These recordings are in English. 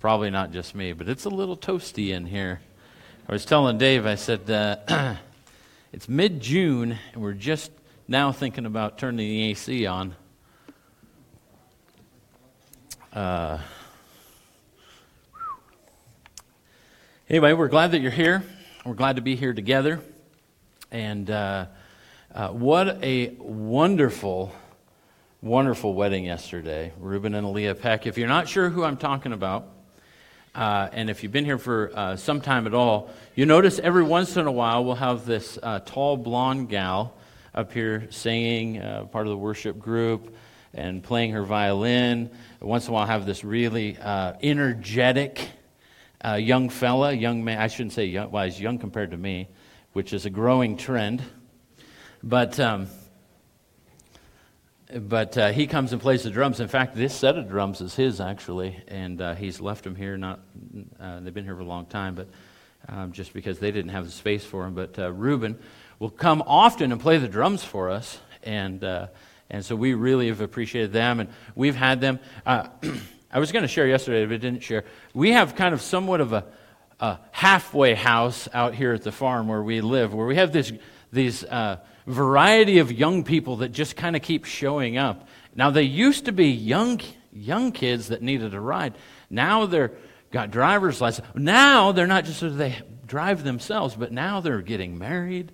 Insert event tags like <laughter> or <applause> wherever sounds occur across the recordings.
probably not just me, but it's a little toasty in here. I was telling Dave, I said, uh, <clears throat> it's mid June, and we're just now thinking about turning the AC on. Uh, anyway, we're glad that you're here. We're glad to be here together. And uh, uh, what a wonderful, wonderful wedding yesterday. Reuben and Aaliyah Peck. If you're not sure who I'm talking about, uh, and if you've been here for uh, some time at all, you notice every once in a while we'll have this uh, tall blonde gal up here singing, uh, part of the worship group, and playing her violin. Once in a while, I have this really uh, energetic young fella, young man. I shouldn't say young, well, he's young compared to me, which is a growing trend. But um, but uh, he comes and plays the drums. In fact, this set of drums is his actually, and uh, he's left them here. Not uh, they've been here for a long time, but um, just because they didn't have the space for him. But uh, Reuben will come often and play the drums for us, and uh, and so we really have appreciated them, and we've had them. Uh, <clears throat> I was going to share yesterday, but didn't share. We have kind of somewhat of a, a, halfway house out here at the farm where we live, where we have this these uh, variety of young people that just kind of keep showing up. Now they used to be young young kids that needed a ride. Now they're got driver's license. Now they're not just so they drive themselves, but now they're getting married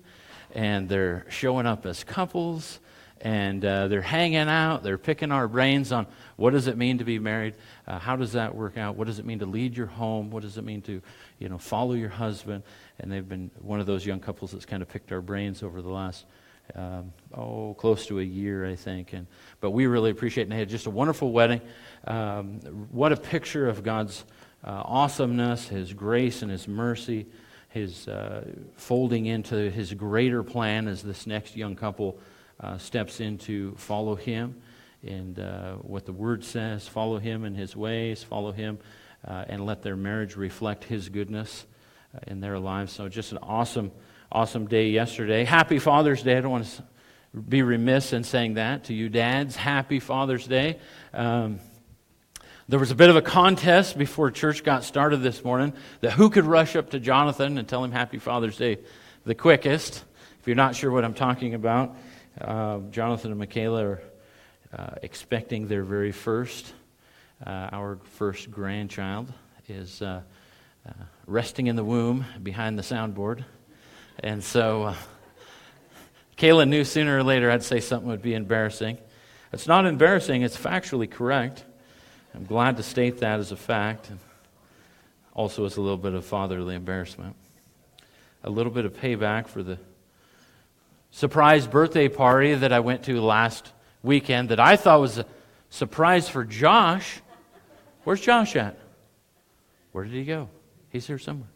and they're showing up as couples and uh, they're hanging out. They're picking our brains on what does it mean to be married? Uh, how does that work out? What does it mean to lead your home? What does it mean to, you know, follow your husband? And they've been one of those young couples that's kind of picked our brains over the last, um, oh, close to a year, I think. And but we really appreciate it. And they had just a wonderful wedding. Um, what a picture of God's uh, awesomeness, His grace, and His mercy his uh, folding into his greater plan as this next young couple uh, steps in to follow him and uh, what the word says follow him in his ways, follow him, uh, and let their marriage reflect his goodness uh, in their lives. So, just an awesome, awesome day yesterday. Happy Father's Day. I don't want to be remiss in saying that to you, dads. Happy Father's Day. Um, there was a bit of a contest before church got started this morning that who could rush up to Jonathan and tell him Happy Father's Day the quickest. If you're not sure what I'm talking about, uh, Jonathan and Michaela are uh, expecting their very first. Uh, our first grandchild is uh, uh, resting in the womb behind the soundboard. And so uh, Kayla knew sooner or later I'd say something would be embarrassing. It's not embarrassing, it's factually correct. I'm glad to state that as a fact, also as a little bit of fatherly embarrassment. A little bit of payback for the surprise birthday party that I went to last weekend that I thought was a surprise for Josh. Where's Josh at? Where did he go? He's here somewhere.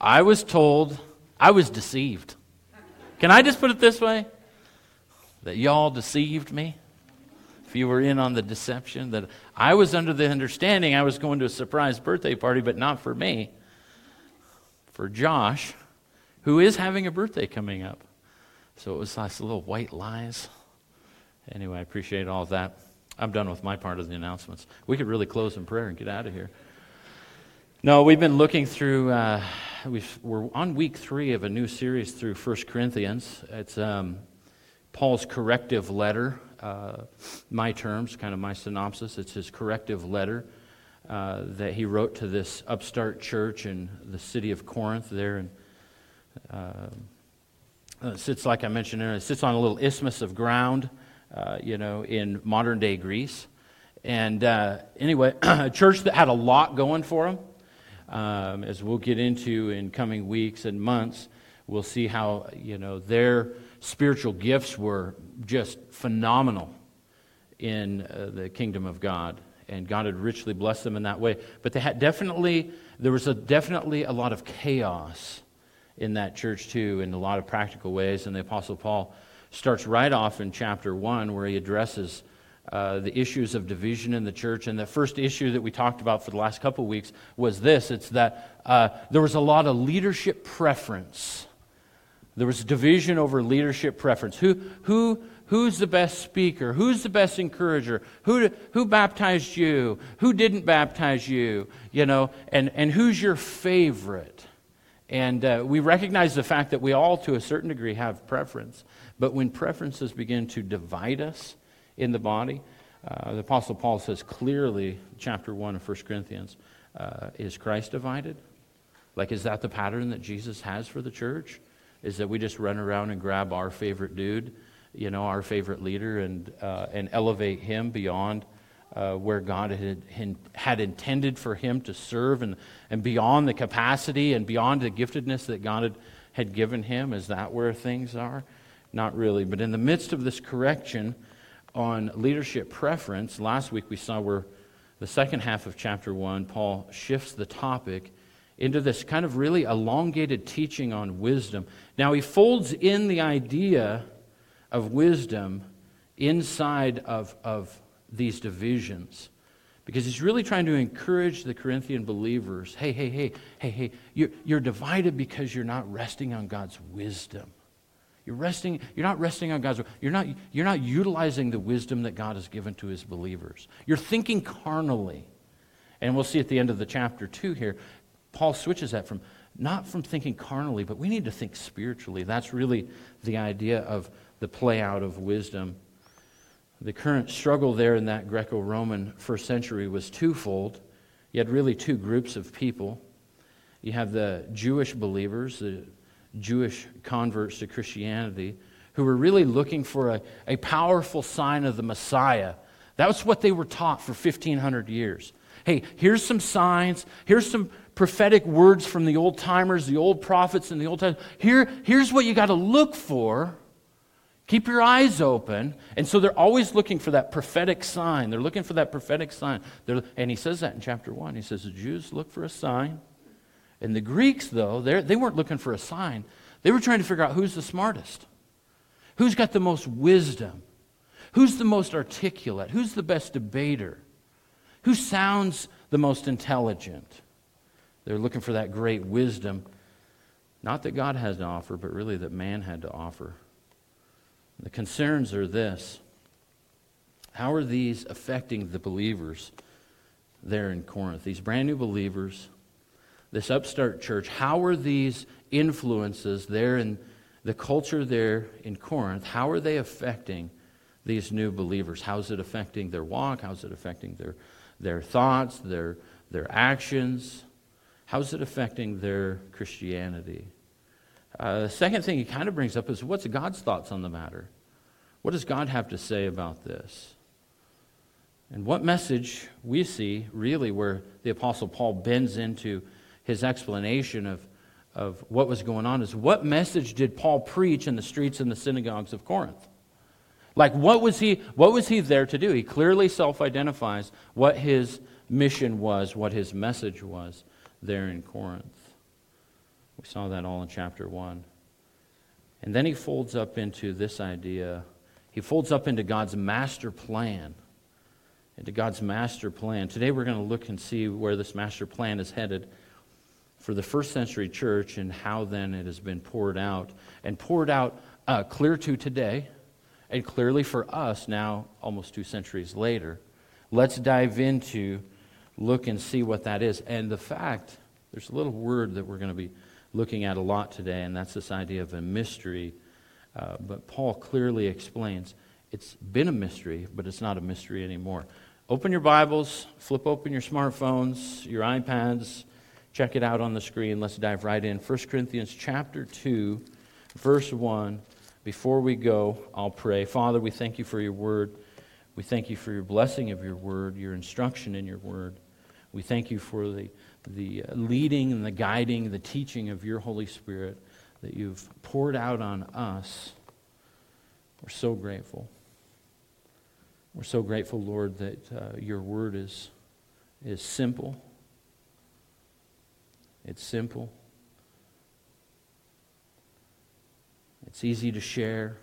I was told, I was deceived. Can I just put it this way? That y'all deceived me? if you were in on the deception, that I was under the understanding I was going to a surprise birthday party, but not for me, for Josh, who is having a birthday coming up. So it was nice little white lies. Anyway, I appreciate all of that. I'm done with my part of the announcements. We could really close in prayer and get out of here. No, we've been looking through, uh, we are on week three of a new series through 1 Corinthians. It's um, Paul's corrective letter uh, my terms, kind of my synopsis. It's his corrective letter uh, that he wrote to this upstart church in the city of Corinth there. And uh, it sits, like I mentioned earlier, it sits on a little isthmus of ground, uh, you know, in modern day Greece. And uh, anyway, <clears throat> a church that had a lot going for them. Um, as we'll get into in coming weeks and months, we'll see how, you know, their spiritual gifts were just phenomenal in uh, the kingdom of God. And God had richly blessed them in that way. But they had definitely, there was a, definitely a lot of chaos in that church too, in a lot of practical ways. And the Apostle Paul starts right off in chapter 1 where he addresses uh, the issues of division in the church. And the first issue that we talked about for the last couple weeks was this it's that uh, there was a lot of leadership preference there was division over leadership preference. Who, who, Who's the best speaker? Who's the best encourager? Who, who baptized you? Who didn't baptize you? You know, and, and who's your favorite? And uh, we recognize the fact that we all, to a certain degree, have preference. But when preferences begin to divide us in the body, uh, the Apostle Paul says clearly, chapter 1 of 1 Corinthians, uh, is Christ divided? Like, is that the pattern that Jesus has for the church? Is that we just run around and grab our favorite dude? you know, our favorite leader and, uh, and elevate him beyond uh, where God had, had intended for him to serve and, and beyond the capacity and beyond the giftedness that God had, had given him? Is that where things are? Not really. But in the midst of this correction on leadership preference, last week we saw where the second half of chapter 1, Paul shifts the topic into this kind of really elongated teaching on wisdom. Now, he folds in the idea of wisdom inside of, of these divisions. Because he's really trying to encourage the Corinthian believers hey, hey, hey, hey, hey, you're, you're divided because you're not resting on God's wisdom. You're, resting, you're not resting on God's you're not, you're not utilizing the wisdom that God has given to his believers. You're thinking carnally. And we'll see at the end of the chapter 2 here, Paul switches that from not from thinking carnally, but we need to think spiritually. That's really the idea of the play out of wisdom. The current struggle there in that Greco Roman first century was twofold. You had really two groups of people. You have the Jewish believers, the Jewish converts to Christianity, who were really looking for a, a powerful sign of the Messiah. That was what they were taught for 1,500 years. Hey, here's some signs, here's some prophetic words from the old timers, the old prophets in the Old Testament. Here, here's what you got to look for Keep your eyes open. And so they're always looking for that prophetic sign. They're looking for that prophetic sign. They're, and he says that in chapter 1. He says the Jews look for a sign. And the Greeks, though, they weren't looking for a sign. They were trying to figure out who's the smartest, who's got the most wisdom, who's the most articulate, who's the best debater, who sounds the most intelligent. They're looking for that great wisdom, not that God has to offer, but really that man had to offer. The concerns are this How are these affecting the believers there in Corinth? These brand new believers, this upstart church, how are these influences there in the culture there in Corinth, how are they affecting these new believers? How's it affecting their walk? How's it affecting their, their thoughts, their, their actions? How's it affecting their Christianity? Uh, the second thing he kind of brings up is what's God's thoughts on the matter? What does God have to say about this? And what message we see, really, where the Apostle Paul bends into his explanation of, of what was going on, is what message did Paul preach in the streets and the synagogues of Corinth? Like, what was he, what was he there to do? He clearly self identifies what his mission was, what his message was there in Corinth. We saw that all in chapter 1. And then he folds up into this idea. He folds up into God's master plan. Into God's master plan. Today we're going to look and see where this master plan is headed for the first century church and how then it has been poured out. And poured out uh, clear to today and clearly for us now, almost two centuries later. Let's dive into, look and see what that is. And the fact, there's a little word that we're going to be looking at a lot today, and that's this idea of a mystery. Uh, but Paul clearly explains it's been a mystery, but it's not a mystery anymore. Open your Bibles, flip open your smartphones, your iPads, check it out on the screen. Let's dive right in. 1 Corinthians chapter 2, verse 1. Before we go, I'll pray. Father, we thank you for your word. We thank you for your blessing of your word, your instruction in your word. We thank you for the the leading and the guiding, the teaching of your Holy Spirit that you've poured out on us. We're so grateful. We're so grateful, Lord, that uh, your word is, is simple. It's simple. It's easy to share.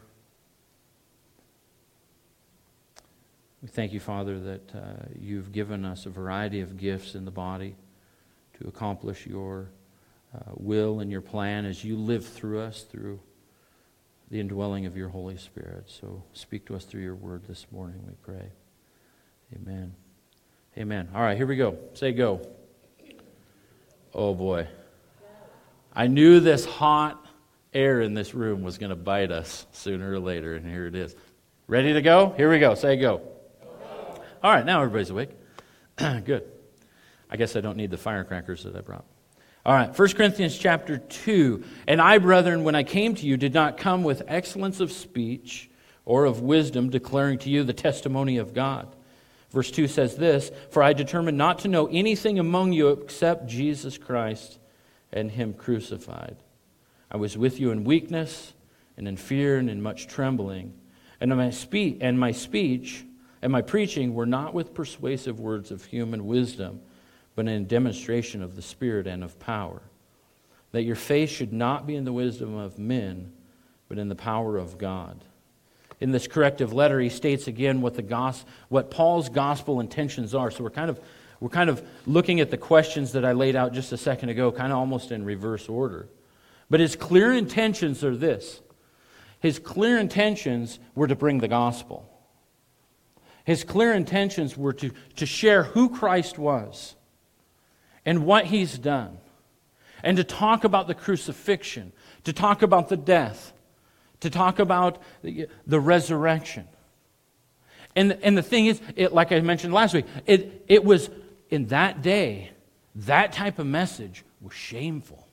We thank you, Father, that uh, you've given us a variety of gifts in the body to accomplish your uh, will and your plan as you live through us through the indwelling of your Holy Spirit. So speak to us through your word this morning, we pray. Amen. Amen. All right, here we go. Say go. Oh boy. I knew this hot air in this room was going to bite us sooner or later, and here it is. Ready to go? Here we go. Say go. go. All right, now everybody's awake. <clears throat> Good. I guess I don't need the firecrackers that I brought. All right, 1 Corinthians chapter 2. And I, brethren, when I came to you, did not come with excellence of speech or of wisdom, declaring to you the testimony of God. Verse 2 says this For I determined not to know anything among you except Jesus Christ and Him crucified. I was with you in weakness and in fear and in much trembling. And my, spe- and my speech and my preaching were not with persuasive words of human wisdom but in demonstration of the Spirit and of power. That your faith should not be in the wisdom of men, but in the power of God. In this corrective letter, he states again what, the gos- what Paul's gospel intentions are. So we're kind, of, we're kind of looking at the questions that I laid out just a second ago, kind of almost in reverse order. But his clear intentions are this his clear intentions were to bring the gospel. His clear intentions were to, to share who Christ was and what he's done, and to talk about the crucifixion, to talk about the death, to talk about the, resurrection. And, and the thing is, it, like I mentioned last week, it, it was in that day, that type of message was shameful.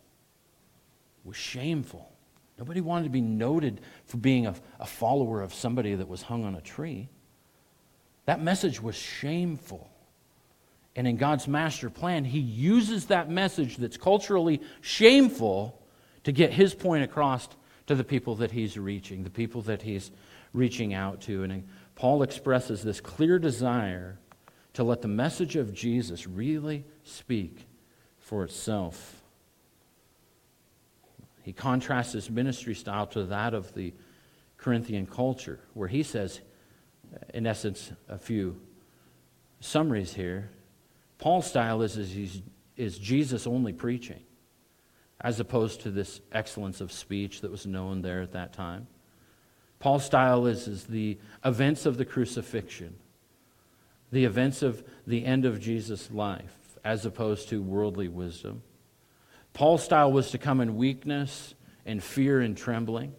Was shameful. Nobody wanted to be noted for being a, a follower of somebody that was hung on a tree. That message was shameful. And in God's master plan, He uses that message that's culturally shameful to get His point across to the people that He's reaching, the people that He's reaching out to. And Paul expresses this clear desire to let the message of Jesus really speak for itself. He contrasts his ministry style to that of the Corinthian culture, where he says, in essence, a few summaries here. Paul's style is, is, is Jesus only preaching, as opposed to this excellence of speech that was known there at that time. Paul's style is, is the events of the crucifixion, the events of the end of Jesus' life, as opposed to worldly wisdom. Paul's style was to come in weakness and fear and trembling.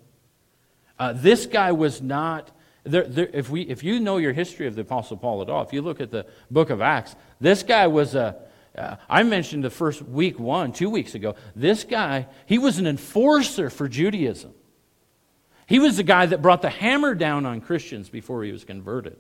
Uh, this guy was not there, there, if, we, if you know your history of the Apostle Paul at all, if you look at the book of Acts, this guy was a. Uh, I mentioned the first week one, two weeks ago. This guy, he was an enforcer for Judaism. He was the guy that brought the hammer down on Christians before he was converted.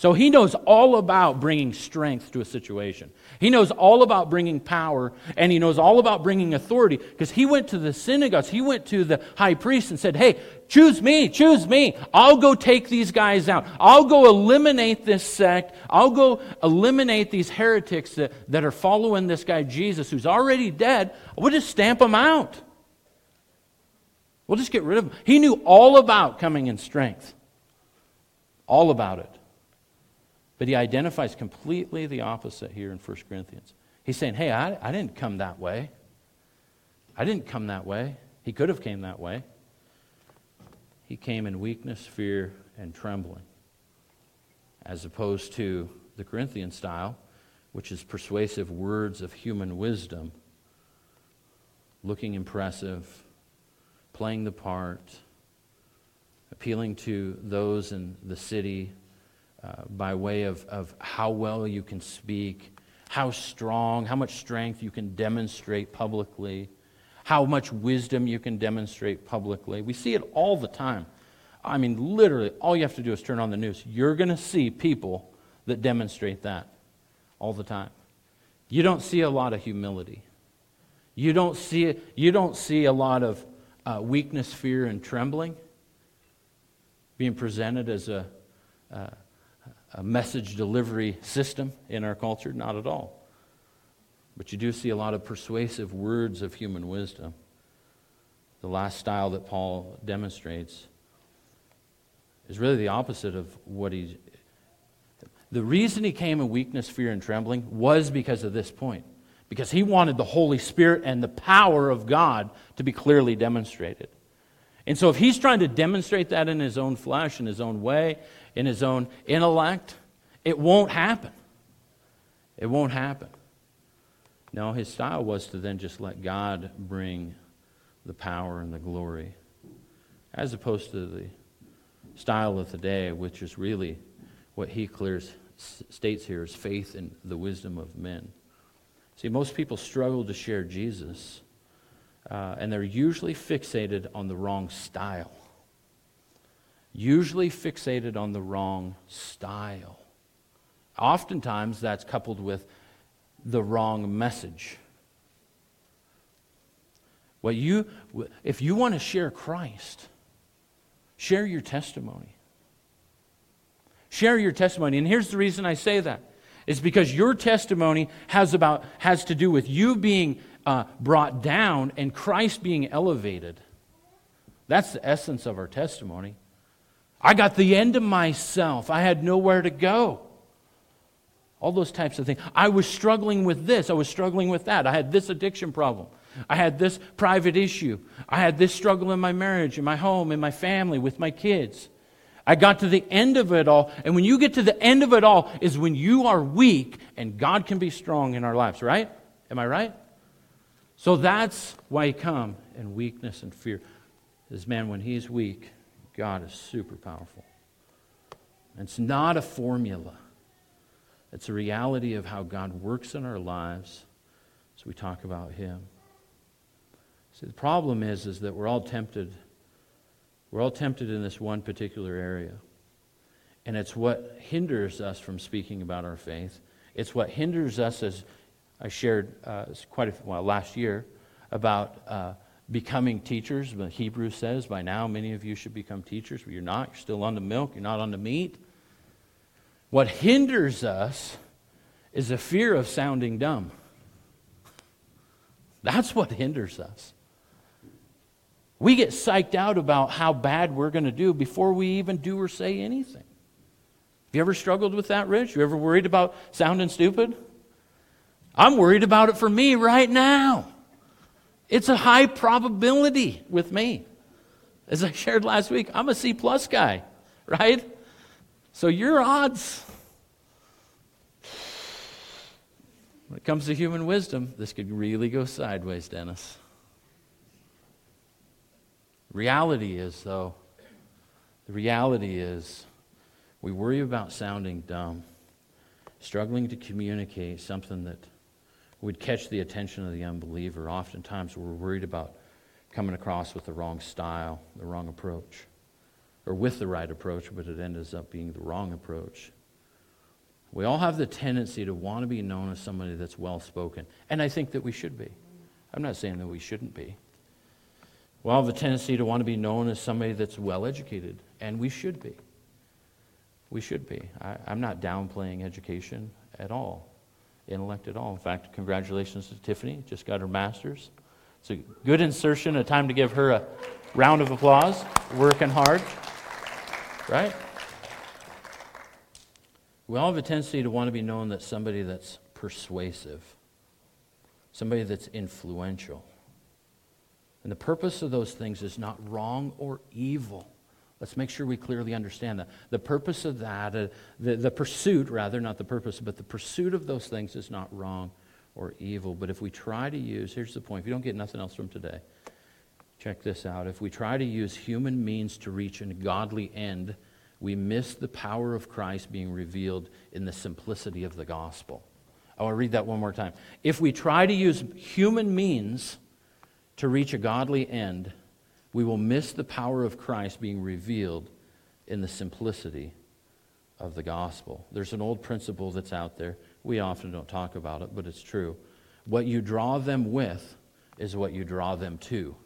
So he knows all about bringing strength to a situation. He knows all about bringing power, and he knows all about bringing authority because he went to the synagogues, he went to the high priest and said, Hey, choose me, choose me. I'll go take these guys out. I'll go eliminate this sect. I'll go eliminate these heretics that, that are following this guy Jesus who's already dead. We'll just stamp them out. We'll just get rid of them. He knew all about coming in strength, all about it. But he identifies completely the opposite here in 1 Corinthians. He's saying, hey, I, I didn't come that way. I didn't come that way. He could have came that way. He came in weakness, fear, and trembling, as opposed to the Corinthian style, which is persuasive words of human wisdom, looking impressive, playing the part, appealing to those in the city uh, by way of, of how well you can speak, how strong, how much strength you can demonstrate publicly, how much wisdom you can demonstrate publicly. We see it all the time. I mean, literally, all you have to do is turn on the news. You're going to see people that demonstrate that all the time. You don't see a lot of humility. You don't see, you don't see a lot of uh, weakness, fear, and trembling being presented as a, uh, a message delivery system in our culture? Not at all. But you do see a lot of persuasive words of human wisdom. The last style that Paul demonstrates is really the opposite of what he. The reason he came in weakness, fear, and trembling was because of this point. Because he wanted the Holy Spirit and the power of God to be clearly demonstrated. And so if he's trying to demonstrate that in his own flesh, in his own way, in his own intellect, it won't happen. It won't happen. No, his style was to then just let God bring the power and the glory, as opposed to the style of the day, which is really what he clears, states here is faith in the wisdom of men. See, most people struggle to share Jesus, uh, and they're usually fixated on the wrong style. Usually fixated on the wrong style. Oftentimes, that's coupled with the wrong message. What you, if you want to share Christ, share your testimony. Share your testimony. And here's the reason I say that. It's because your testimony has, about, has to do with you being uh, brought down and Christ being elevated. That's the essence of our testimony. I got the end of myself. I had nowhere to go. All those types of things. I was struggling with this. I was struggling with that. I had this addiction problem. I had this private issue. I had this struggle in my marriage, in my home, in my family, with my kids. I got to the end of it all. And when you get to the end of it all, is when you are weak and God can be strong in our lives, right? Am I right? So that's why He come in weakness and fear. This man, when he's weak, God is super powerful. It's not a formula. It's a reality of how God works in our lives as we talk about Him. See, the problem is, is that we're all tempted. We're all tempted in this one particular area. And it's what hinders us from speaking about our faith. It's what hinders us, as I shared uh, quite a while last year, about uh, becoming teachers. The Hebrew says, by now many of you should become teachers, but you're not. You're still on the milk, you're not on the meat. What hinders us is a fear of sounding dumb. That's what hinders us. We get psyched out about how bad we're going to do before we even do or say anything. Have you ever struggled with that, Rich? You ever worried about sounding stupid? I'm worried about it for me right now. It's a high probability with me. As I shared last week, I'm a C plus guy, right? So your odds. When it comes to human wisdom, this could really go sideways, Dennis. Reality is, though, the reality is we worry about sounding dumb, struggling to communicate something that would catch the attention of the unbeliever. Oftentimes, we're worried about coming across with the wrong style, the wrong approach or with the right approach, but it ends up being the wrong approach. We all have the tendency to want to be known as somebody that's well spoken, and I think that we should be. I'm not saying that we shouldn't be. We all have a tendency to want to be known as somebody that's well educated, and we should be. We should be. I, am not downplaying education at all, intellect at all. In fact, congratulations to Tiffany, just got her master's. It's a good insertion, a time to give her a round of applause, working hard. Right? We all have a tendency to want to be known that somebody that's persuasive, somebody that's influential. And the purpose of those things is not wrong or evil. Let's make sure we clearly understand that. The purpose of that, uh, the, the pursuit, rather, not the purpose, but the pursuit of those things is not wrong or evil. But if we try to use, here's the point if you don't get nothing else from today, Check this out. If we try to use human means to reach a godly end, we miss the power of Christ being revealed in the simplicity of the gospel. Oh, I want to read that one more time. If we try to use human means to reach a godly end, we will miss the power of Christ being revealed in the simplicity of the gospel. There's an old principle that's out there. We often don't talk about it, but it's true. What you draw them with is what you draw them to.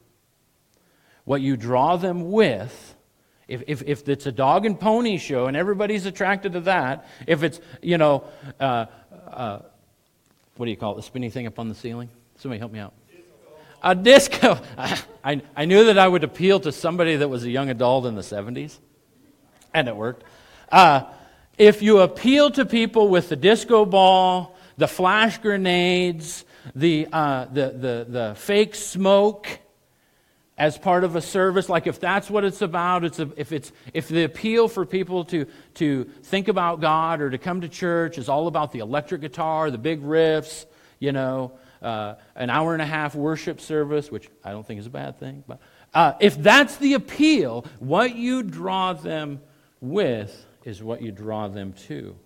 What you draw them with, if, if, if it's a dog and pony show and everybody's attracted to that, if it's, you know, uh, uh, what do you call it, the spinny thing up on the ceiling? Somebody help me out. A disco. <laughs> I, I knew that I would appeal to somebody that was a young adult in the 70s, and it worked. Uh, if you appeal to people with the disco ball, the flash grenades, the, uh, the, the, the fake smoke, as part of a service, like if that's what it's about, it's a, if, it's, if the appeal for people to, to think about God or to come to church is all about the electric guitar, the big riffs, you know, uh, an hour and a half worship service, which I don't think is a bad thing, but uh, if that's the appeal, what you draw them with is what you draw them to.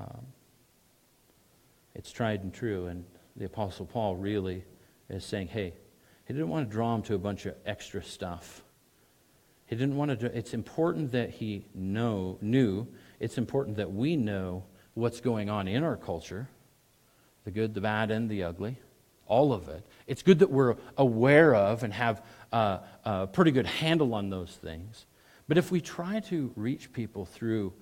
Um, it's tried and true, and the Apostle Paul really is saying, hey, he didn't want to draw them to a bunch of extra stuff. He didn't want to. It's important that he know knew. It's important that we know what's going on in our culture, the good, the bad, and the ugly, all of it. It's good that we're aware of and have a, a pretty good handle on those things. But if we try to reach people through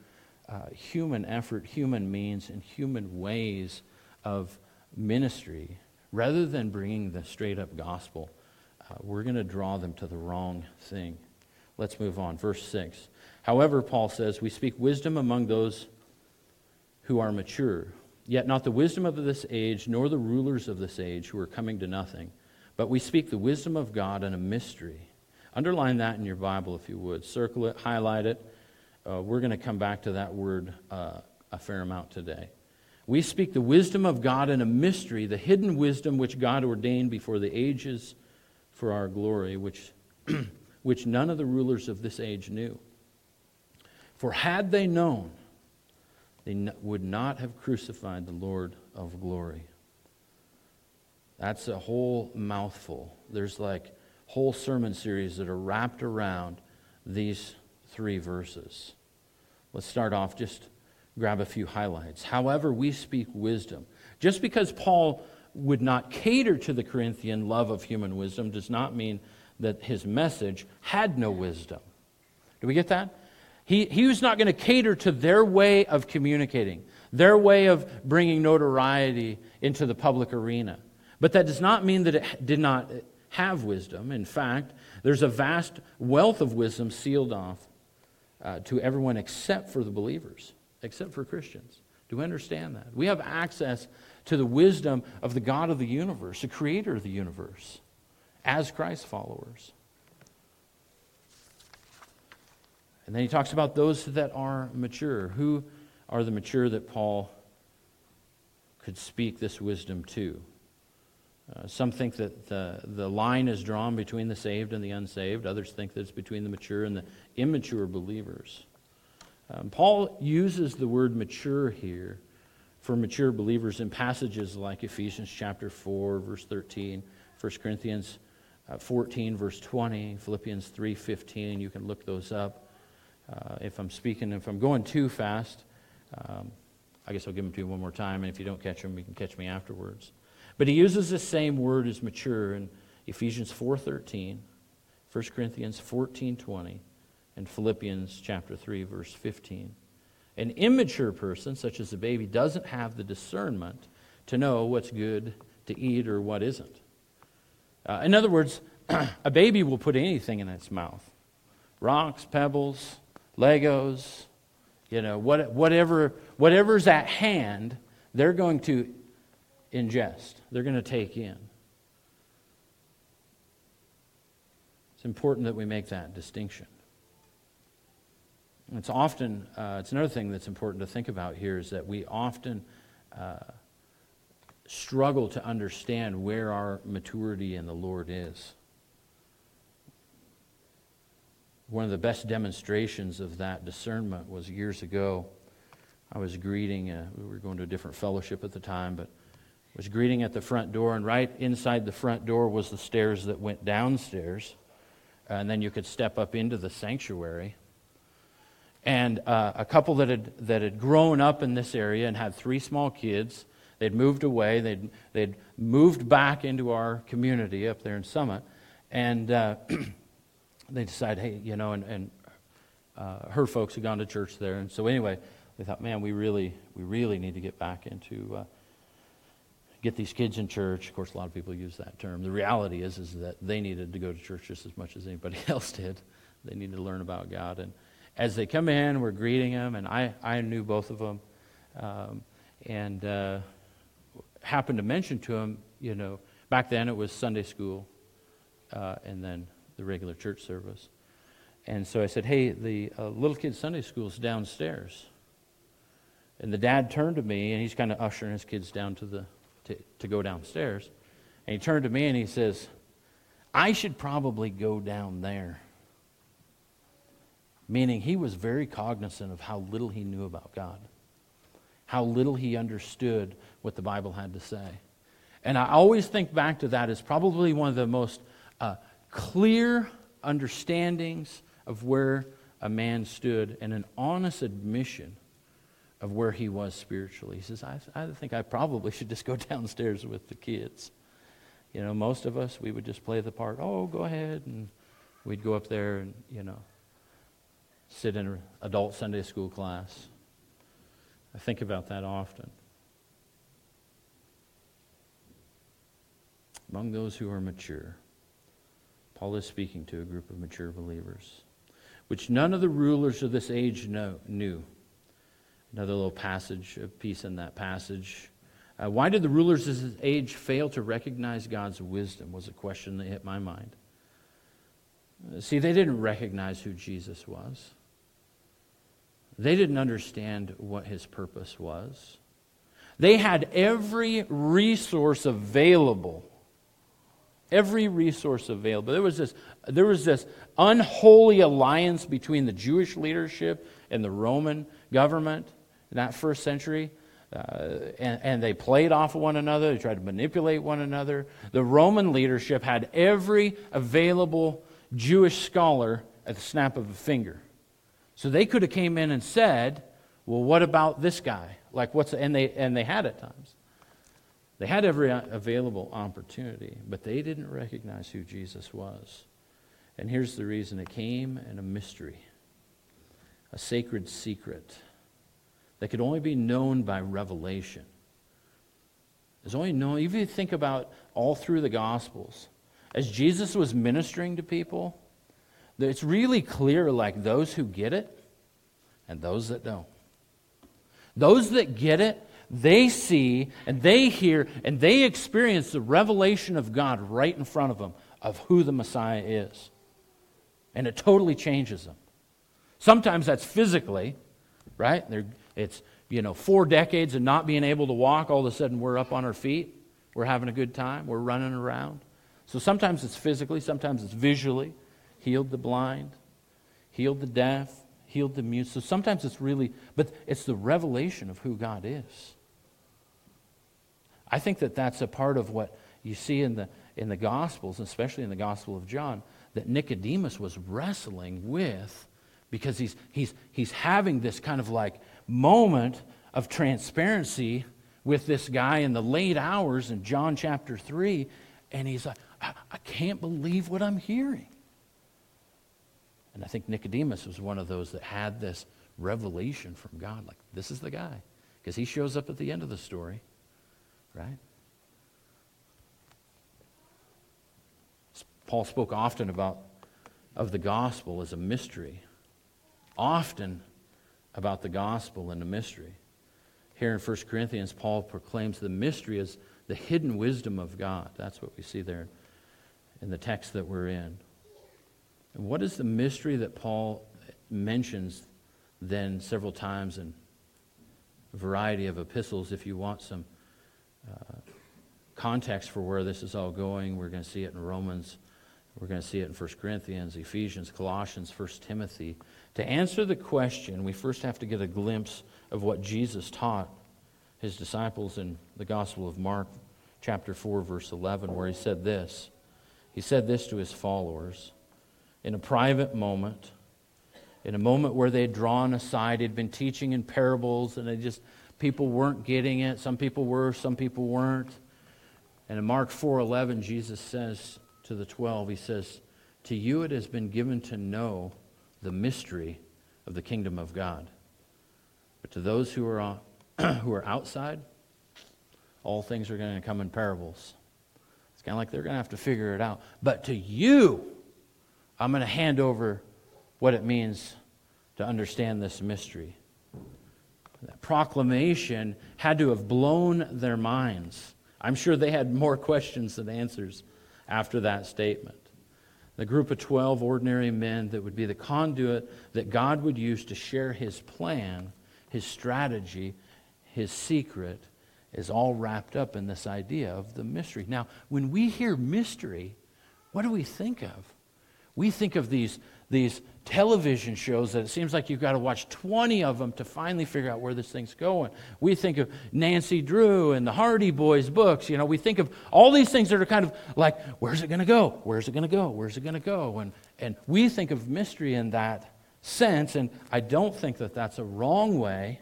uh, human effort, human means, and human ways of ministry, rather than bringing the straight up gospel, uh, we're going to draw them to the wrong thing. Let's move on. Verse 6. However, Paul says, we speak wisdom among those who are mature, yet not the wisdom of this age, nor the rulers of this age who are coming to nothing, but we speak the wisdom of God in a mystery. Underline that in your Bible if you would. Circle it, highlight it. Uh, we're going to come back to that word uh, a fair amount today. We speak the wisdom of God in a mystery, the hidden wisdom which God ordained before the ages for our glory, which, <clears throat> which none of the rulers of this age knew. For had they known, they would not have crucified the Lord of glory. That's a whole mouthful. There's like whole sermon series that are wrapped around these three verses. Let's start off, just grab a few highlights. However, we speak wisdom. Just because Paul would not cater to the Corinthian love of human wisdom does not mean that his message had no wisdom. Do we get that? He, he was not going to cater to their way of communicating, their way of bringing notoriety into the public arena. But that does not mean that it did not have wisdom. In fact, there's a vast wealth of wisdom sealed off uh, to everyone except for the believers, except for Christians. Do we understand that? We have access to the wisdom of the God of the universe, the creator of the universe, as Christ followers. And then he talks about those that are mature. Who are the mature that Paul could speak this wisdom to? Uh, some think that the, the line is drawn between the saved and the unsaved. Others think that it's between the mature and the immature believers. Um, Paul uses the word mature here for mature believers in passages like Ephesians chapter 4, verse 13, 1 Corinthians uh, 14, verse 20, Philippians 3, 15. You can look those up. Uh, if I'm speaking, if I'm going too fast, um, I guess I'll give them to you one more time, and if you don't catch them, you can catch me afterwards. But he uses the same word as mature in Ephesians 4:13, 1 Corinthians 14:20, and Philippians chapter 3 verse 15. An immature person, such as a baby, doesn't have the discernment to know what's good to eat or what isn't. Uh, in other words, <clears throat> a baby will put anything in its mouth rocks, pebbles, Legos, you know, what, whatever, whatever's at hand, they're going to ingest, they're going to take in. It's important that we make that distinction. It's often, uh, it's another thing that's important to think about here is that we often uh, struggle to understand where our maturity in the Lord is. One of the best demonstrations of that discernment was years ago. I was greeting, a, uh, we were going to a different fellowship at the time, but was greeting at the front door, and right inside the front door was the stairs that went downstairs. And then you could step up into the sanctuary and uh, a couple that had, that had grown up in this area and had three small kids. They'd moved away, they'd, they'd moved back into our community up there in Summit, and uh, <clears throat> they decide, hey, you know, and, and uh, her folks had gone to church there. And so, anyway, they thought, man, we really, we really need to get back into. Uh, get these kids in church. Of course, a lot of people use that term. The reality is, is that they needed to go to church just as much as anybody <laughs> else did. They needed to learn about God, and as they come in, we're greeting them, and I, I knew both of them, um, and uh, happened to mention to them, you know, back then it was Sunday school, uh, and then the regular church service. And so I said, Hey, the uh, little kids' Sunday school is downstairs. And the dad turned to me, and he's kind of ushering his kids down to, the, to, to go downstairs. And he turned to me and he says, I should probably go down there. Meaning he was very cognizant of how little he knew about God, how little he understood what the Bible had to say. And I always think back to that as probably one of the most uh, clear understandings of where a man stood and an honest admission of where he was spiritually. He says, I, I think I probably should just go <laughs> downstairs with the kids. You know, most of us, we would just play the part, oh, go ahead. And we'd go up there and, you know, sit in an adult Sunday school class. I think about that often. Among those who are mature, Paul is speaking to a group of mature believers, which none of the rulers of this age know, knew. Another little passage, a piece in that passage. Uh, why did the rulers of this age fail to recognize God's wisdom? Was a question that hit my mind. Uh, see, they didn't recognize who Jesus was. They didn't understand what his purpose was. They had every resource available. Every resource available. There was this, there was this unholy alliance between the Jewish leadership and the Roman government in that first century. Uh, and, and, they played off of one another. They tried to manipulate one another. The Roman leadership had every available Jewish scholar at the snap of a finger. So they could have came in and said, "Well, what about this guy? Like what's?" And they and they had at times. They had every available opportunity, but they didn't recognize who Jesus was. And here's the reason: it came in a mystery, a sacred secret that could only be known by revelation. It's only known. If you think about all through the Gospels, as Jesus was ministering to people it's really clear like those who get it and those that don't. Those that get it, they see and they hear and they experience the revelation of God right in front of them of who the Messiah is. And it totally changes them. Sometimes that's physically, right? They're, it's, you know, four decades of not being able to walk. All of a sudden, we're up on our feet. We're having a good time. We're running around. So sometimes it's physically, sometimes it's visually healed the blind, healed the deaf, healed the mute. So sometimes it's really, but it's the revelation of who God is. I think that that's a part of what you see in the, in the Gospels, especially in the Gospel of John, that Nicodemus was wrestling with because he's, he's, he's having this kind of like moment of transparency with this guy in the late hours in John chapter 3. And he's like, I, I can't believe what I'm hearing. And I think Nicodemus was one of those that had this revelation from God like, this is the guy. Because he shows up at the end of the story, right? Paul spoke often about of the gospel as a mystery. Often about the gospel and a mystery. Here in 1 Corinthians, Paul proclaims the mystery as the hidden wisdom of God. That's what we see there in the text that we're in. What is the mystery that Paul mentions then several times in a variety of epistles? If you want some uh, context for where this is all going, we're going to see it in Romans. We're going to see it in 1 Corinthians, Ephesians, Colossians, 1 Timothy. To answer the question, we first have to get a glimpse of what Jesus taught his disciples in the Gospel of Mark, chapter 4, verse 11, where he said this. He said this to his followers in a private moment, in a moment where they had drawn aside, he'd been teaching in parables, and they just people weren't getting it. Some people were, some people weren't. And in Mark 4:11, Jesus says to the 12, he says, "To you it has been given to know the mystery of the kingdom of God. But to those who are <clears throat> who are outside, all things are going to come in parables. It's kind of like they're going to have to figure it out. But to you, I'm going to hand over what it means to understand this mystery. That proclamation had to have blown their minds. I'm sure they had more <laughs> questions than answers after that statement. the group of 12 ordinary men that would be the conduit that God would use to share his plan, his strategy, his secret, is all wrapped up in this idea of the mystery. Now, when we hear mystery, what do we think of? We think of these, these television shows that it seems like you've got to watch 20 of them to finally figure out where this thing's going. We think of Nancy Drew and the Hardy Boys books. You know, we think of all these things that are kind of like, where's it going to go? Where's it going to go? Where's it going to go? And, and we think of mystery in that sense, and I don't think that that's a wrong way.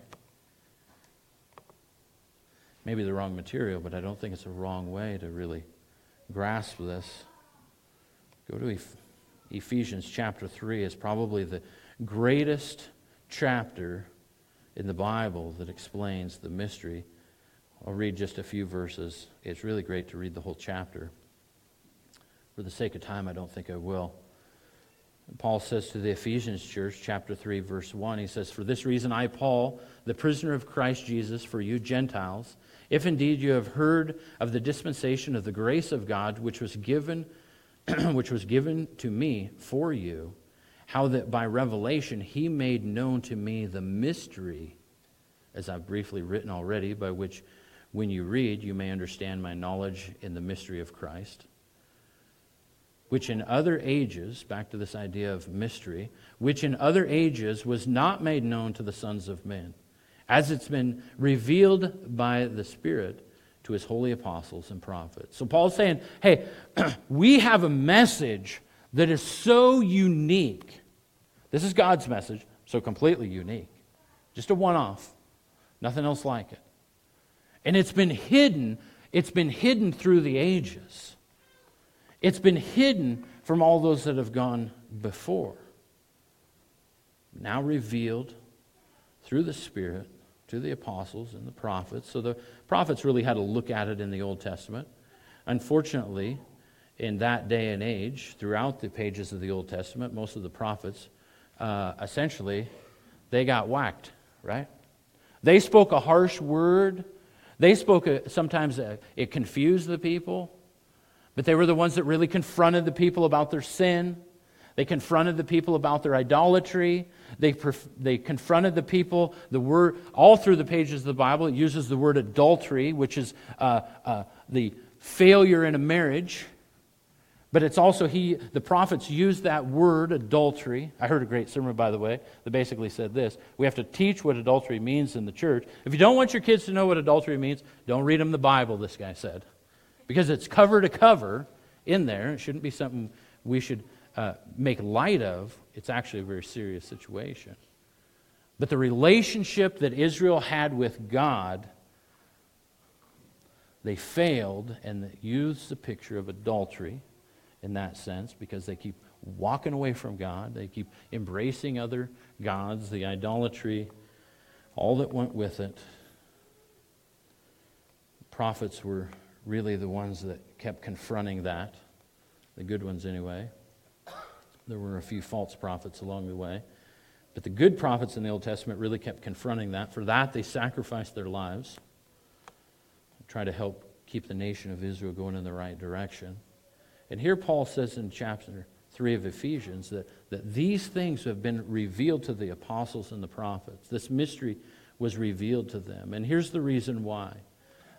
Maybe the wrong material, but I don't think it's a wrong way to really grasp this. Go to Ephesians chapter 3 is probably the greatest chapter in the Bible that explains the mystery. I'll read just a few verses. It's really great to read the whole chapter. For the sake of time, I don't think I will. Paul says to the Ephesians church, chapter 3, verse 1, he says, For this reason, I, Paul, the prisoner of Christ Jesus, for you Gentiles, if indeed you have heard of the dispensation of the grace of God, which was given <clears throat> which was given to me for you, how that by revelation he made known to me the mystery, as I've briefly written already, by which when you read you may understand my knowledge in the mystery of Christ, which in other ages, back to this idea of mystery, which in other ages was not made known to the sons of men, as it's been revealed by the Spirit to his holy apostles and prophets. So Paul's saying, hey, <clears throat> we have a message that is so unique. This is God's message, so completely unique. Just a one off, nothing else like it. And it's been hidden, it's been hidden through the ages. It's been hidden from all those that have gone before. Now revealed through the Spirit to the apostles and the prophets. So the prophets really had to look at it in the Old Testament. Unfortunately, in that day and age, throughout the pages of the Old Testament, most of the prophets, uh, essentially, they got whacked, right? They spoke a harsh word. They spoke, a, sometimes a, it confused the people, but they were the ones that really confronted the people about their sin. They confronted the people about their idolatry. They, perf- they confronted the people. The word, all through the pages of the Bible, it uses the word adultery, which is uh, uh, the failure in a marriage. But it's also he, the prophets use that word, adultery. I heard a great sermon, by the way, that basically said this We have to teach what adultery means in the church. If you don't want your kids to know what adultery means, don't read them the Bible, this guy said. Because it's cover to cover in there. It shouldn't be something we should uh, make light of, it's actually a very serious situation. But the relationship that Israel had with God, they failed and used the picture of adultery in that sense because they keep walking away from God. They keep embracing other gods, the idolatry, all that went with it. Prophets were really the ones that kept confronting that, the good ones anyway. There were a few false prophets along the way. But the good prophets in the Old Testament really kept confronting that. For that, they sacrificed their lives, try to help keep the nation of Israel going in the right direction. And here Paul says in chapter 3 of Ephesians that, that these things have been revealed to the apostles and the prophets. This mystery was revealed to them. And here's the reason why.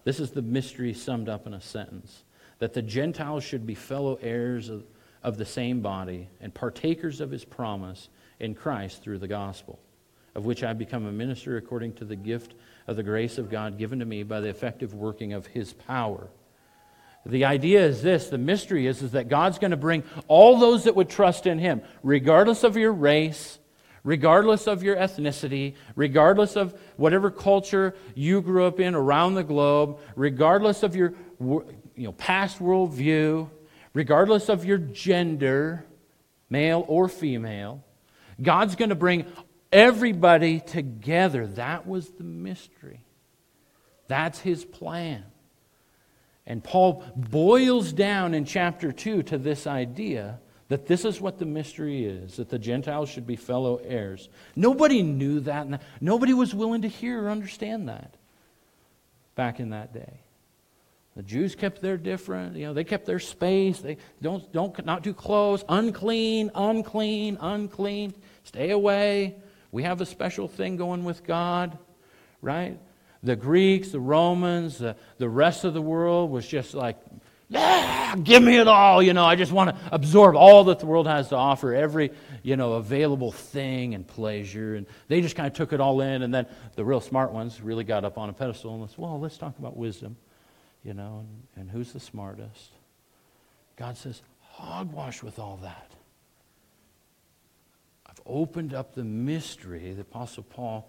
This is the mystery summed up in a sentence that the Gentiles should be fellow heirs of of the same body and partakers of his promise in Christ through the gospel, of which I become a minister according to the gift of the grace of God given to me by the effective working of his power. The idea is this the mystery is, is that God's going to bring all those that would trust in him, regardless of your race, regardless of your ethnicity, regardless of whatever culture you grew up in around the globe, regardless of your you know, past worldview, regardless of your gender, male or female. God's going to bring everybody together. That was the mystery. That's his plan. And Paul boils down in chapter 2 to this idea that this is what the mystery is that the Gentiles should be fellow heirs. Nobody knew that. Nobody was willing to hear or understand that back in that day. The Jews kept their different, you know, they kept their space. They don't, don't, not too close. Unclean, unclean, unclean. Stay away. We have a special thing going with God, right? The Greeks, the Romans, the, the rest of the world was just like, ah, give me it all. You know, I just want to absorb all that the world has to offer, every, you know, available thing and pleasure. And they just kind of took it all in. And then the real smart ones really got up on a pedestal and said, well, let's talk about wisdom you know, and, and who's the smartest. God says, hogwash with all that. I've opened up the mystery. The Apostle Paul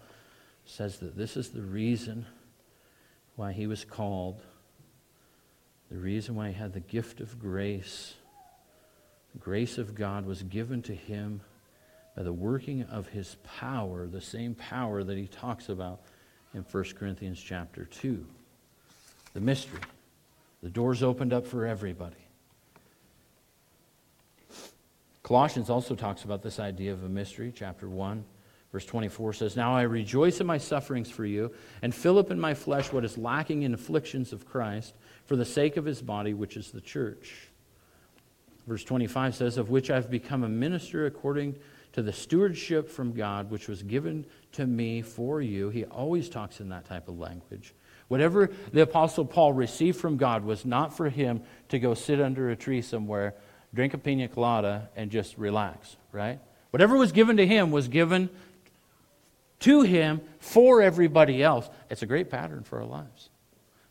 says that this is the reason why he was called, the reason why he had the gift of grace. The grace of God was given to him by the working of his power, the same power that he talks about in 1 Corinthians chapter 2 the mystery. The doors opened up for everybody. Colossians also talks about this idea of a mystery. Chapter 1, verse 24 says, Now I rejoice in my sufferings for you, and fill up in my flesh what is lacking in afflictions of Christ, for the sake of his body, which is the church. Verse 25 says, Of which I've become a minister according to the stewardship from God, which was given to me for you. He always talks in that type of language Whatever the Apostle Paul received from God was not for him to go sit under a tree somewhere, drink a pina colada, and just relax, right? Whatever was given to him was given to him for everybody else. It's a great pattern for our lives.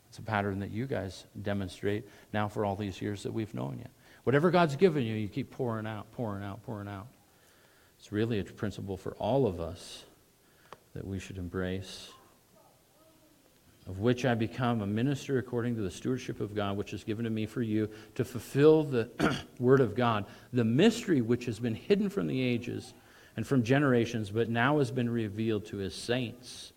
It's a pattern that you guys demonstrate now for all these years that we've known you. Whatever God's given you, you keep pouring out, pouring out, pouring out. It's really a principle for all of us that we should embrace of which I become a minister according to the stewardship of God, which is given to me for you, to fulfill the <clears throat> word of God, the mystery which has been hidden from the ages and from generations, but now has been revealed to his saints.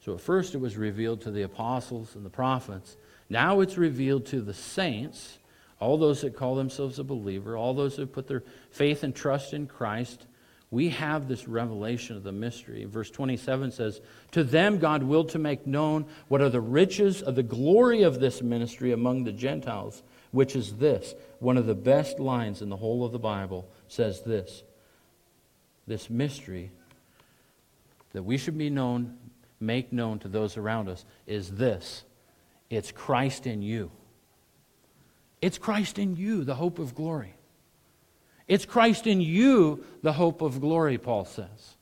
So at first it was revealed to the apostles and the prophets. Now it's revealed to the saints, all those that call themselves a believer, all those who put their faith and trust in Christ we have this revelation of the mystery. Verse 27 says, To them God willed to make known what are the riches of the glory of this ministry among the Gentiles, which is this. One of the best lines in the whole of the Bible says this This mystery that we should be known, make known to those around us, is this it's Christ in you. It's Christ in you, the hope of glory. It's Christ in you, the hope of glory, Paul says.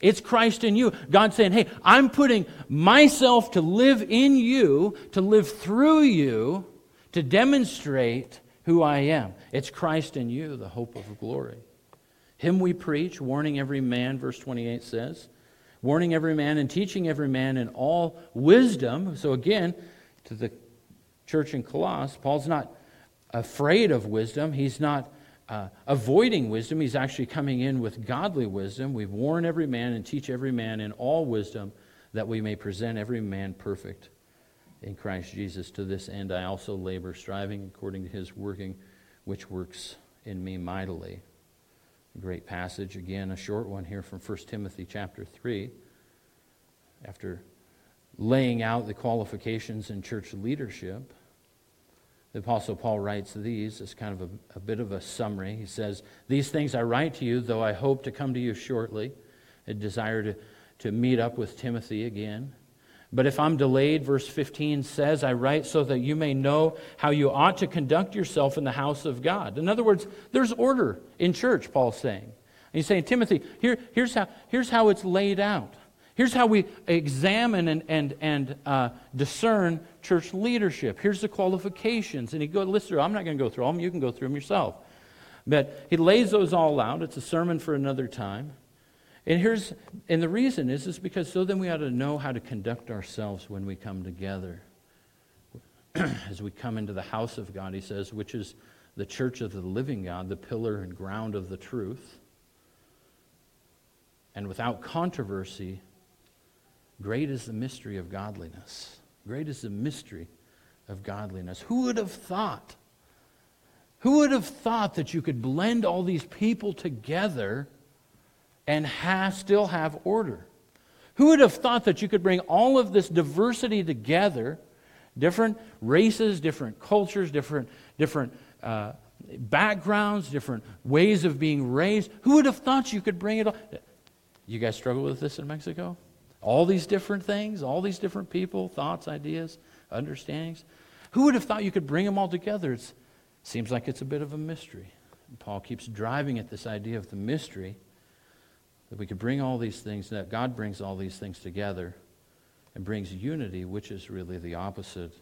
It's Christ in you. God saying, hey, I'm putting myself to live in you, to live through you, to demonstrate who I am. It's Christ in you, the hope of glory. Him we preach, warning every man, verse 28 says. Warning every man and teaching every man in all wisdom. So again, to the church in Colossus, Paul's not afraid of wisdom. He's not uh, avoiding wisdom. He's actually coming in with godly wisdom. We warn every man and teach every man in all wisdom that we may present every man perfect in Christ Jesus. To this end, I also labor, striving according to his working, which works in me mightily. A great passage, again, a short one here from 1 Timothy chapter 3. After laying out the qualifications in church leadership, the Apostle Paul writes these as kind of a, a, bit of a summary. He says, These things I write to you, though I hope to come to you shortly. I desire to, to meet up with Timothy again. But if I'm delayed, verse 15 says, I write so that you may know how you ought to conduct yourself in the house of God. In other words, there's order in church, Paul's saying. And he's saying, Timothy, here, here's, how, here's how it's laid out. Here's how we examine and, and, and uh, discern church leadership. Here's the qualifications. And he go list through. I'm not going to go through them. You can go through them yourself. But he lays those all out. It's a sermon for another time. And here's and the reason is is because so then we ought to know how to conduct ourselves when we come together. <clears throat> As we come into the house of God, he says, which is the church of the living God, the pillar and ground of the truth. And without controversy, Great is the mystery of godliness. Great is the mystery of godliness. Who would have thought? Who would have thought that you could blend all these people together and have, still have order? Who would have thought that you could bring all of this diversity together Different races, different cultures, different, different uh, backgrounds, different ways of being raised. Who would have thought you could bring it all? You guys struggle with this in Mexico? All these different things, all these different people, thoughts, ideas, understandings. Who would have thought you could bring them all together? It seems like it's a bit of a mystery. And Paul keeps driving at this idea of the mystery that we could bring all these things, that God brings all these things together and brings unity, which is really the opposite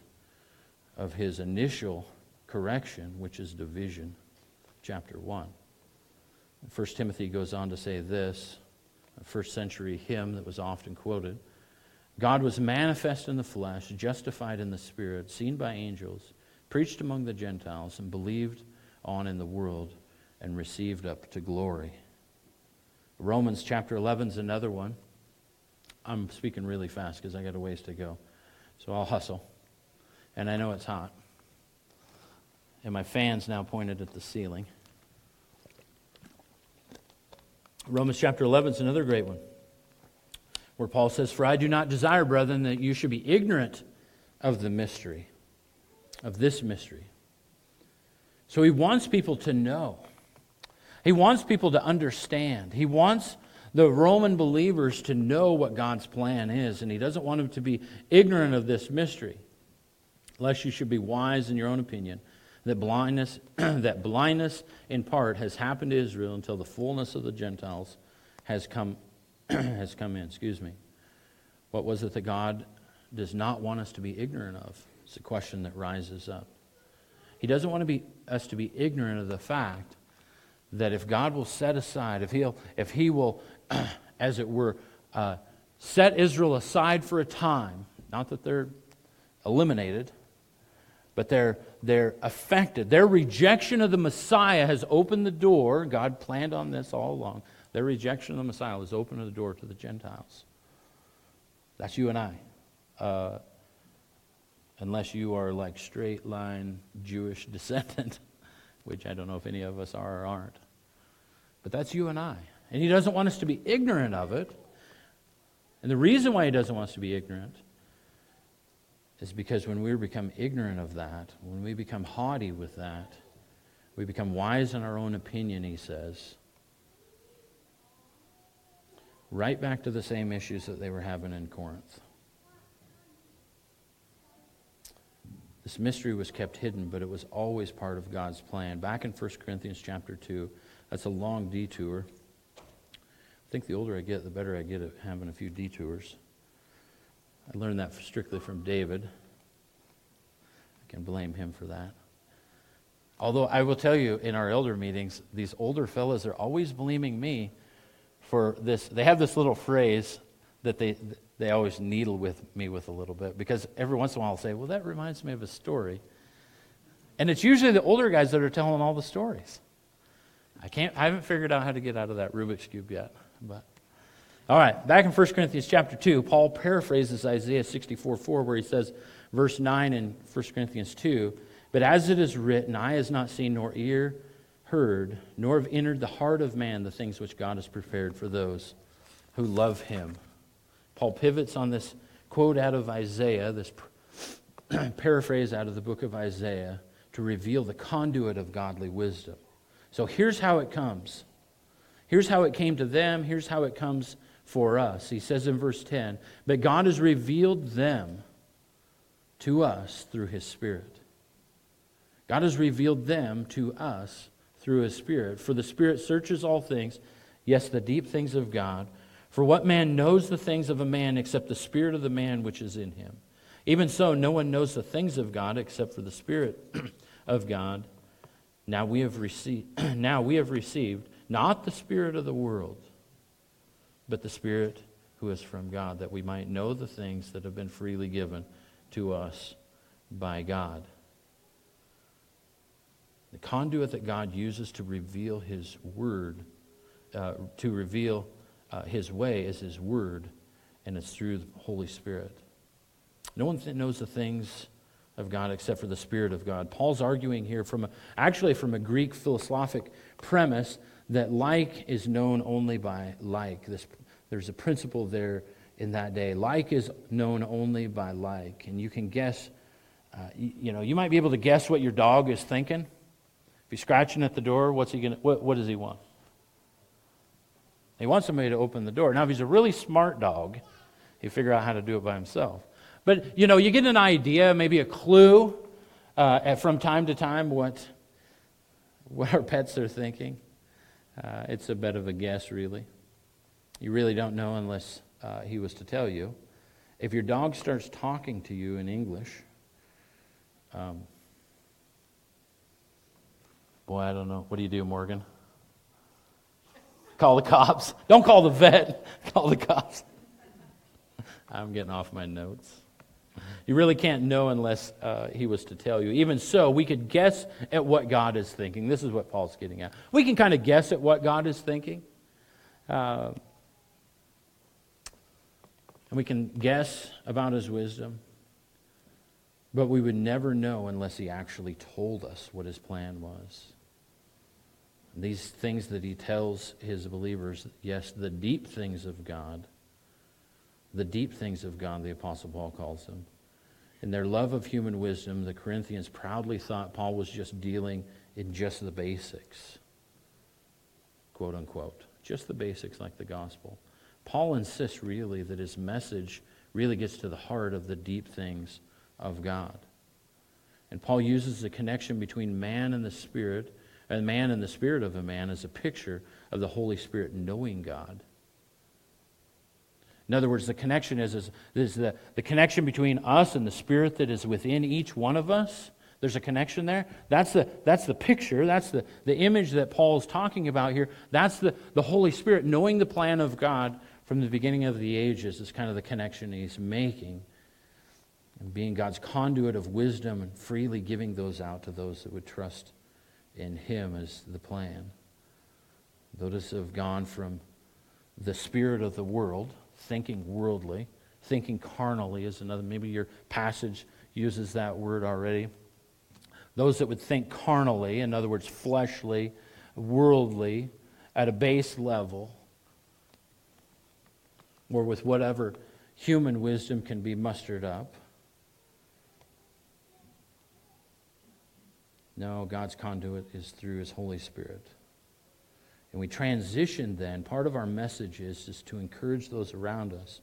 of his initial correction, which is division. Chapter 1. First Timothy goes on to say this, a first century hymn that was often quoted. God was manifest in the flesh, justified in the spirit, seen by angels, preached among the Gentiles, and believed on in the world, and received up to glory. Romans chapter 11 is another one. I'm speaking really fast because I got a ways to go. So I'll hustle. And I know it's hot. And my fan's now pointed at the ceiling. Romans chapter 11 is another great one where Paul says, For I do not desire, brethren, that you should be ignorant of the mystery, of this mystery. So he wants people to know. He wants people to understand. He wants the Roman believers to know what God's plan is, and he doesn't want them to be ignorant of this mystery, lest you should be wise in your own opinion. That blindness, <clears throat> that blindness in part has happened to Israel until the fullness of the Gentiles has come <clears throat> has come in. Excuse me. What was it that God does not want us to be ignorant of? It's a question that rises up. He doesn't want to be, us to be ignorant of the fact that if God will set aside, if, he'll, if He will, <clears throat> as it were, uh, set Israel aside for a time, not that they're eliminated, but they're, they're affected. Their rejection of the Messiah has opened the door. God planned on this all along. Their rejection of the Messiah has opened the door to the Gentiles. That's you and I. Uh, unless you are like straight line Jewish <laughs> descendant, which I don't know if any of us are or aren't. But that's you and I. And he doesn't want us to be ignorant of it. And the reason why he doesn't want us to be ignorant is because when we become ignorant of that, when we become haughty with that, we become wise in our own opinion, he says, right back to the same issues that they were having in Corinth. This mystery was kept hidden, but it was always part of God's plan. Back in 1 Corinthians chapter 2, that's a long detour. I think the older I get, the better I get at having a few detours. I learned that strictly from David. I can blame him for that. Although I will tell you, in our elder meetings, these older fellows are always blaming me for this. They have this little phrase that they, they always needle with me with a little bit because every once in a while I'll say, Well, that reminds me of a story. And it's usually the older guys that are telling all the stories. I can't I haven't figured out how to get out of that Rubik's Cube yet. But all right, back in 1 Corinthians chapter 2, Paul paraphrases Isaiah 64 4, where he says, verse 9 in 1 Corinthians 2, But as it is written, eye has not seen nor ear heard, nor have entered the heart of man the things which God has prepared for those who love him. Paul pivots on this quote out of Isaiah, this <clears throat> paraphrase out of the book of Isaiah, to reveal the conduit of godly wisdom. So here's how it comes. Here's how it came to them. Here's how it comes for us. He says in verse 10 But God has revealed them to us through his Spirit. God has revealed them to us through his Spirit. For the Spirit searches all things, yes, the deep things of God. For what man knows the things of a man except the Spirit of the man which is in him? Even so, no one knows the things of God except for the Spirit <clears throat> of God. Now we have received, <clears throat> now we have received not the Spirit of the world, but the Spirit who is from God, that we might know the things that have been freely given to us by God. The conduit that God uses to reveal His Word, uh, to reveal uh, His way is His Word, and it's through the Holy Spirit. No one th- knows the things of God except for the Spirit of God. Paul's arguing here from a, actually from a Greek philosophic premise that like is known only by like. This, there's a principle there in that day. Like is known only by like. And you can guess Uh, you, you, know, you might be able to guess what your dog is thinking. If he's scratching at the door, what's he gonna, what, what does he want? He wants somebody to open the door. Now, if he's a really smart dog, he'll figure out how to do it by himself. But, you know, you get an idea, maybe a clue uh, from time to time what, <laughs> what our pets are thinking. Uh, it's a bit of a guess, really. You really don't know unless uh, he was to tell you. If your dog starts talking to you in English, um, boy, I don't know. What do you do, Morgan? Call the cops. Don't call the vet. <laughs> Call the cops. I'm getting off my notes. You really can't know unless uh, he was to tell you. Even so, we could guess at what God is thinking. This is what Paul's getting at. We can kind of guess at what God is thinking. Uh, and we can guess about his wisdom. But we would never know unless he actually told us what his plan was. These things that he tells his believers, yes, the deep things of God, the deep things of God, the Apostle Paul calls them. In their love of human wisdom, the Corinthians proudly thought Paul was just dealing in just the basics, quote unquote, just the basics like the gospel. Paul insists really that his message really gets to the heart of the deep things of God. And Paul uses the connection between man and the Spirit and man and the spirit of a man as a picture of the Holy Spirit knowing God. In other words, the connection is, is, is the, the connection between us and the spirit that is within each one of us. There's a connection there. That's the, that's the picture. That's the, the image that Paul is talking about here. That's the, the Holy Spirit knowing the plan of God from the beginning of the ages is kind of the connection he's making. And being God's conduit of wisdom and freely giving those out to those that would trust in Him as the plan. Those have gone from the spirit of the world, thinking worldly, thinking carnally is another. Maybe your passage uses that word already. Those that would think carnally, in other words, fleshly, worldly, at a base level, or with whatever human wisdom can be mustered up. No, God's conduit is through His Holy Spirit. And we transition then, part of our message is, is to encourage those around us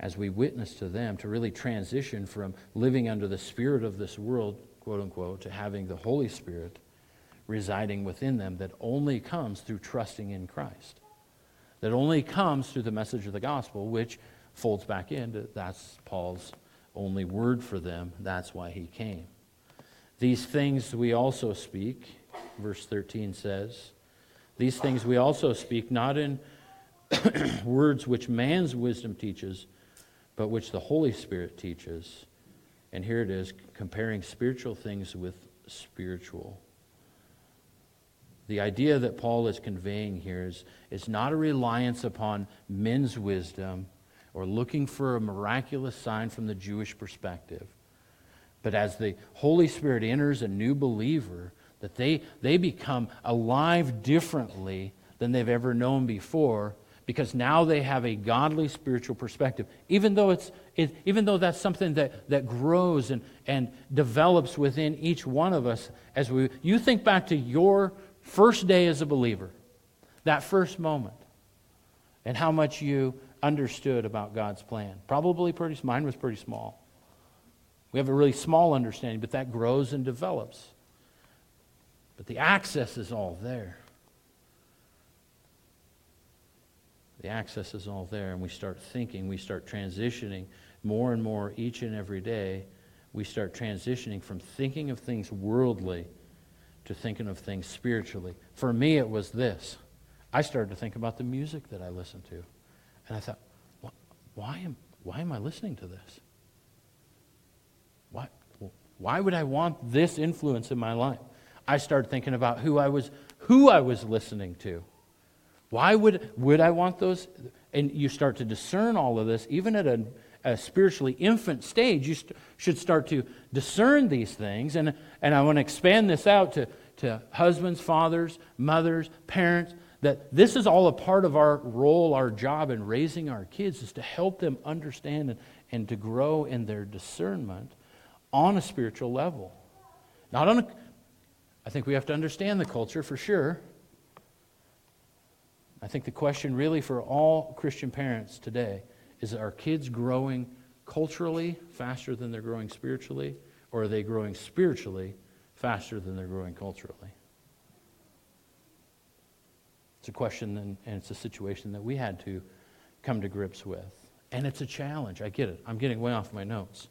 as we witness to them to really transition from living under the spirit of this world, quote unquote, to having the Holy Spirit residing within them that only comes through trusting in Christ. That only comes through the message of the gospel, which folds back into that's Paul's only word for them. That's why he came. These things we also speak, verse 13 says, these things we also speak not in <clears throat> words which man's wisdom teaches, but which the Holy Spirit teaches. And here it is comparing spiritual things with spiritual. The idea that Paul is conveying here is, is not a reliance upon men's wisdom or looking for a miraculous sign from the Jewish perspective. But as the Holy Spirit enters a new believer, that they, they become alive differently than they've ever known before because now they have a godly spiritual perspective. Even though, it's, it, even though that's something that, that grows and, and develops within each one of us as we, you think back to your first day as a believer, that first moment, and how much you understood about God's plan. Probably pretty, mine was pretty small. We have a really small understanding, but that grows and develops. But the access is all there. The access is all there, and we start thinking, we start transitioning more and more each and every day. We start transitioning from thinking of things worldly to thinking of things spiritually. For me, it was this. I started to think about the music that I listened to. And I thought, why am, why am I listening to this? Why, why would I want this influence in my life? I started thinking about who I was, who I was listening to. Why would, would I want those? And you start to discern all of this, even at a, a spiritually infant stage, you st- should start to discern these things. And, and I want to expand this out to, to husbands, fathers, mothers, parents, that this is all a part of our role, our job in raising our kids, is to help them understand and, and to grow in their discernment on a spiritual level. Not on a, I think we have to understand the culture for sure. I think the question really for all Christian parents today is are kids growing culturally faster than they're growing spiritually, or are they growing spiritually faster than they're growing culturally? It's a question and, it's a situation that we had to come to grips with. And it's a challenge. I get it. I'm getting way off my notes.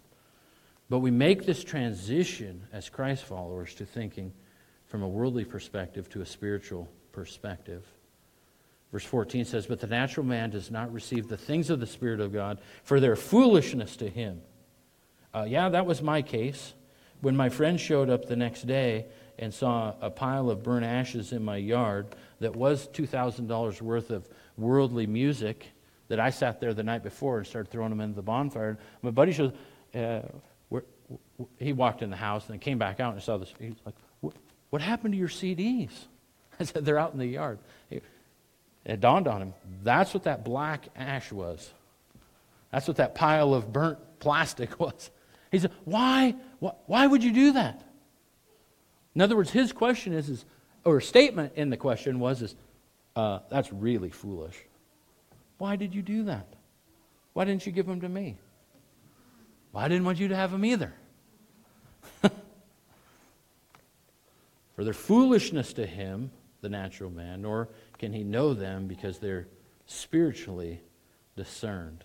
But we make this transition as Christ followers to thinking from a worldly perspective to a spiritual perspective. Verse 14 says, But the natural man does not receive the things of the Spirit of God, for their foolishness to him. Uh, yeah, that was my case. When my friend showed up the next day and saw a pile of burnt ashes in my yard that was $2,000 worth of worldly music, that I sat there the night before and started throwing them into the bonfire. My buddy shows, uh, he walked in the house and came back out and saw this. He's like, what, happened to your CDs? <laughs> I said, they're out in the yard. It dawned on him. That's what that black ash was. That's what that pile of burnt plastic <laughs> was. He said, Why? Why would you do that? In other words, his question is, is or statement in the question was, is, uh, That's really foolish. Why did you do that? Why didn't you give them to me? Well, I didn't want you to have them either. For their foolishness to him, the natural man, nor can he know them because they're spiritually discerned.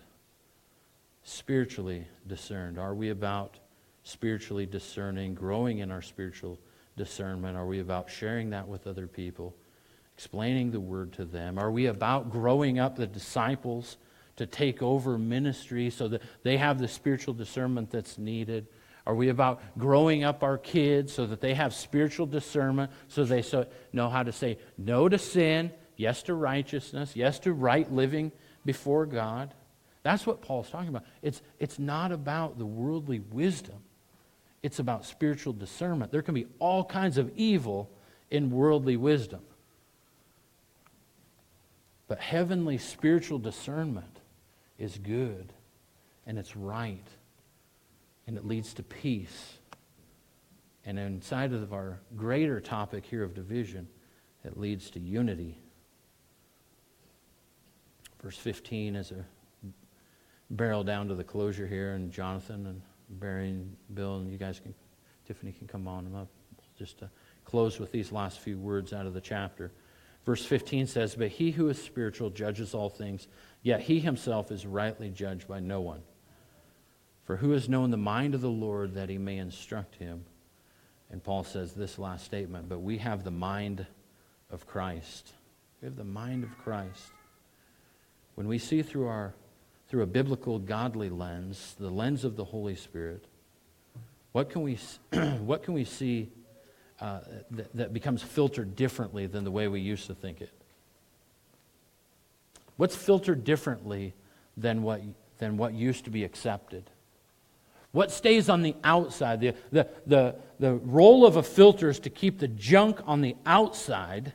Spiritually discerned. Are we about spiritually discerning, growing in our spiritual discernment? Are we about sharing that with other people, explaining the word to them? Are we about growing up the disciples to take over ministry so that they have the spiritual discernment that's needed? Are we about growing up our kids so that they have spiritual discernment so they so, know how to say no to sin yes to righteousness, yes to right living before God. That's what Paul's talking about. It's, it's not about the worldly wisdom, it's about spiritual discernment. There can be all kinds of evil in worldly wisdom. But heavenly spiritual discernment is good and it's right and it leads to peace. And inside of our greater topic here of division, it leads to unity Verse 15 is a barrel down to the closure here, and Jonathan and Barry and Bill and you guys can, Tiffany can come on up. Just to close with these last few words out of the chapter. Verse 15 says, But he who is spiritual judges all things, yet he himself is rightly judged by no one. For who has known the mind of the Lord that he may instruct him? And Paul says this last statement, But we have the mind of Christ. We have the mind of Christ. When we see through, our, through a biblical, godly lens, the lens of the Holy Spirit, what can we, <clears throat> what can we see uh, that, that becomes filtered differently than the way we used to think it? What's filtered differently than what, than what used to be accepted? What stays on the outside? The, the, the, the role of a filter is to keep the junk on the outside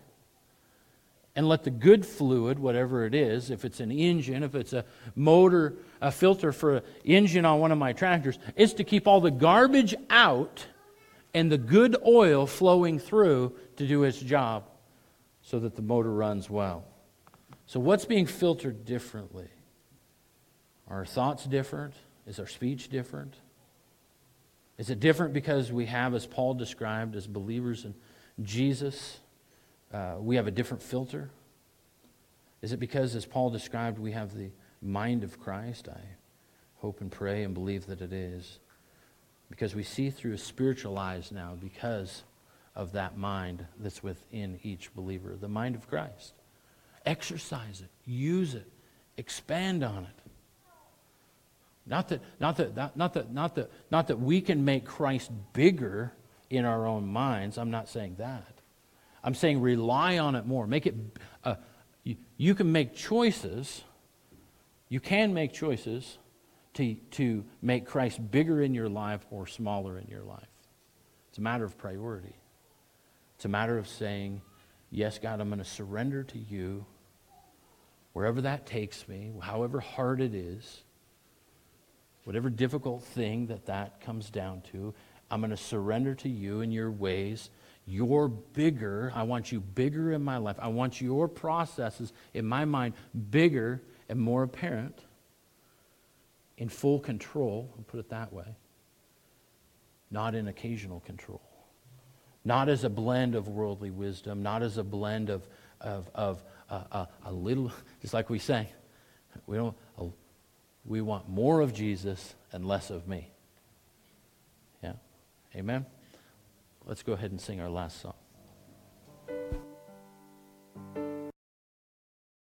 and let the good fluid, whatever it is, if it's an engine, if it's a motor, a filter for an engine on one of my tractors, is to keep all the garbage out and the good oil flowing through to do its job so that the motor runs well. So, what's being filtered differently? Are our thoughts different? Is our speech different? Is it different because we have, as Paul described, as believers in Jesus, uh, we have a different filter? Is it because, as Paul described, we have the mind of Christ? I hope and pray and believe that it is. Because we see through a spiritual eyes now because of that mind that's within each believer, the mind of Christ. Exercise it, use it, expand on it. Not that, not that, not, not that, not that, not that we can make Christ bigger in our own minds. I'm not saying that. I'm saying rely on it more. Make it, uh, you, you can make choices. You can make choices to, to make Christ bigger in your life or smaller in your life. It's a matter of priority. It's a matter of saying, Yes, God, I'm going to surrender to you wherever that takes me, however hard it is. Whatever difficult thing that that comes down to, I'm going to surrender to you and your ways. You're bigger. I want you bigger in my life. I want your processes in my mind bigger and more apparent, in full control, I'll put it that way, not in occasional control. Not as a blend of worldly wisdom, not as a blend of, of, of uh, uh, a little, <laughs> just like we say, we, don't, uh, we want more of Jesus and less of me. Yeah? Amen? Let's go ahead and sing our last song.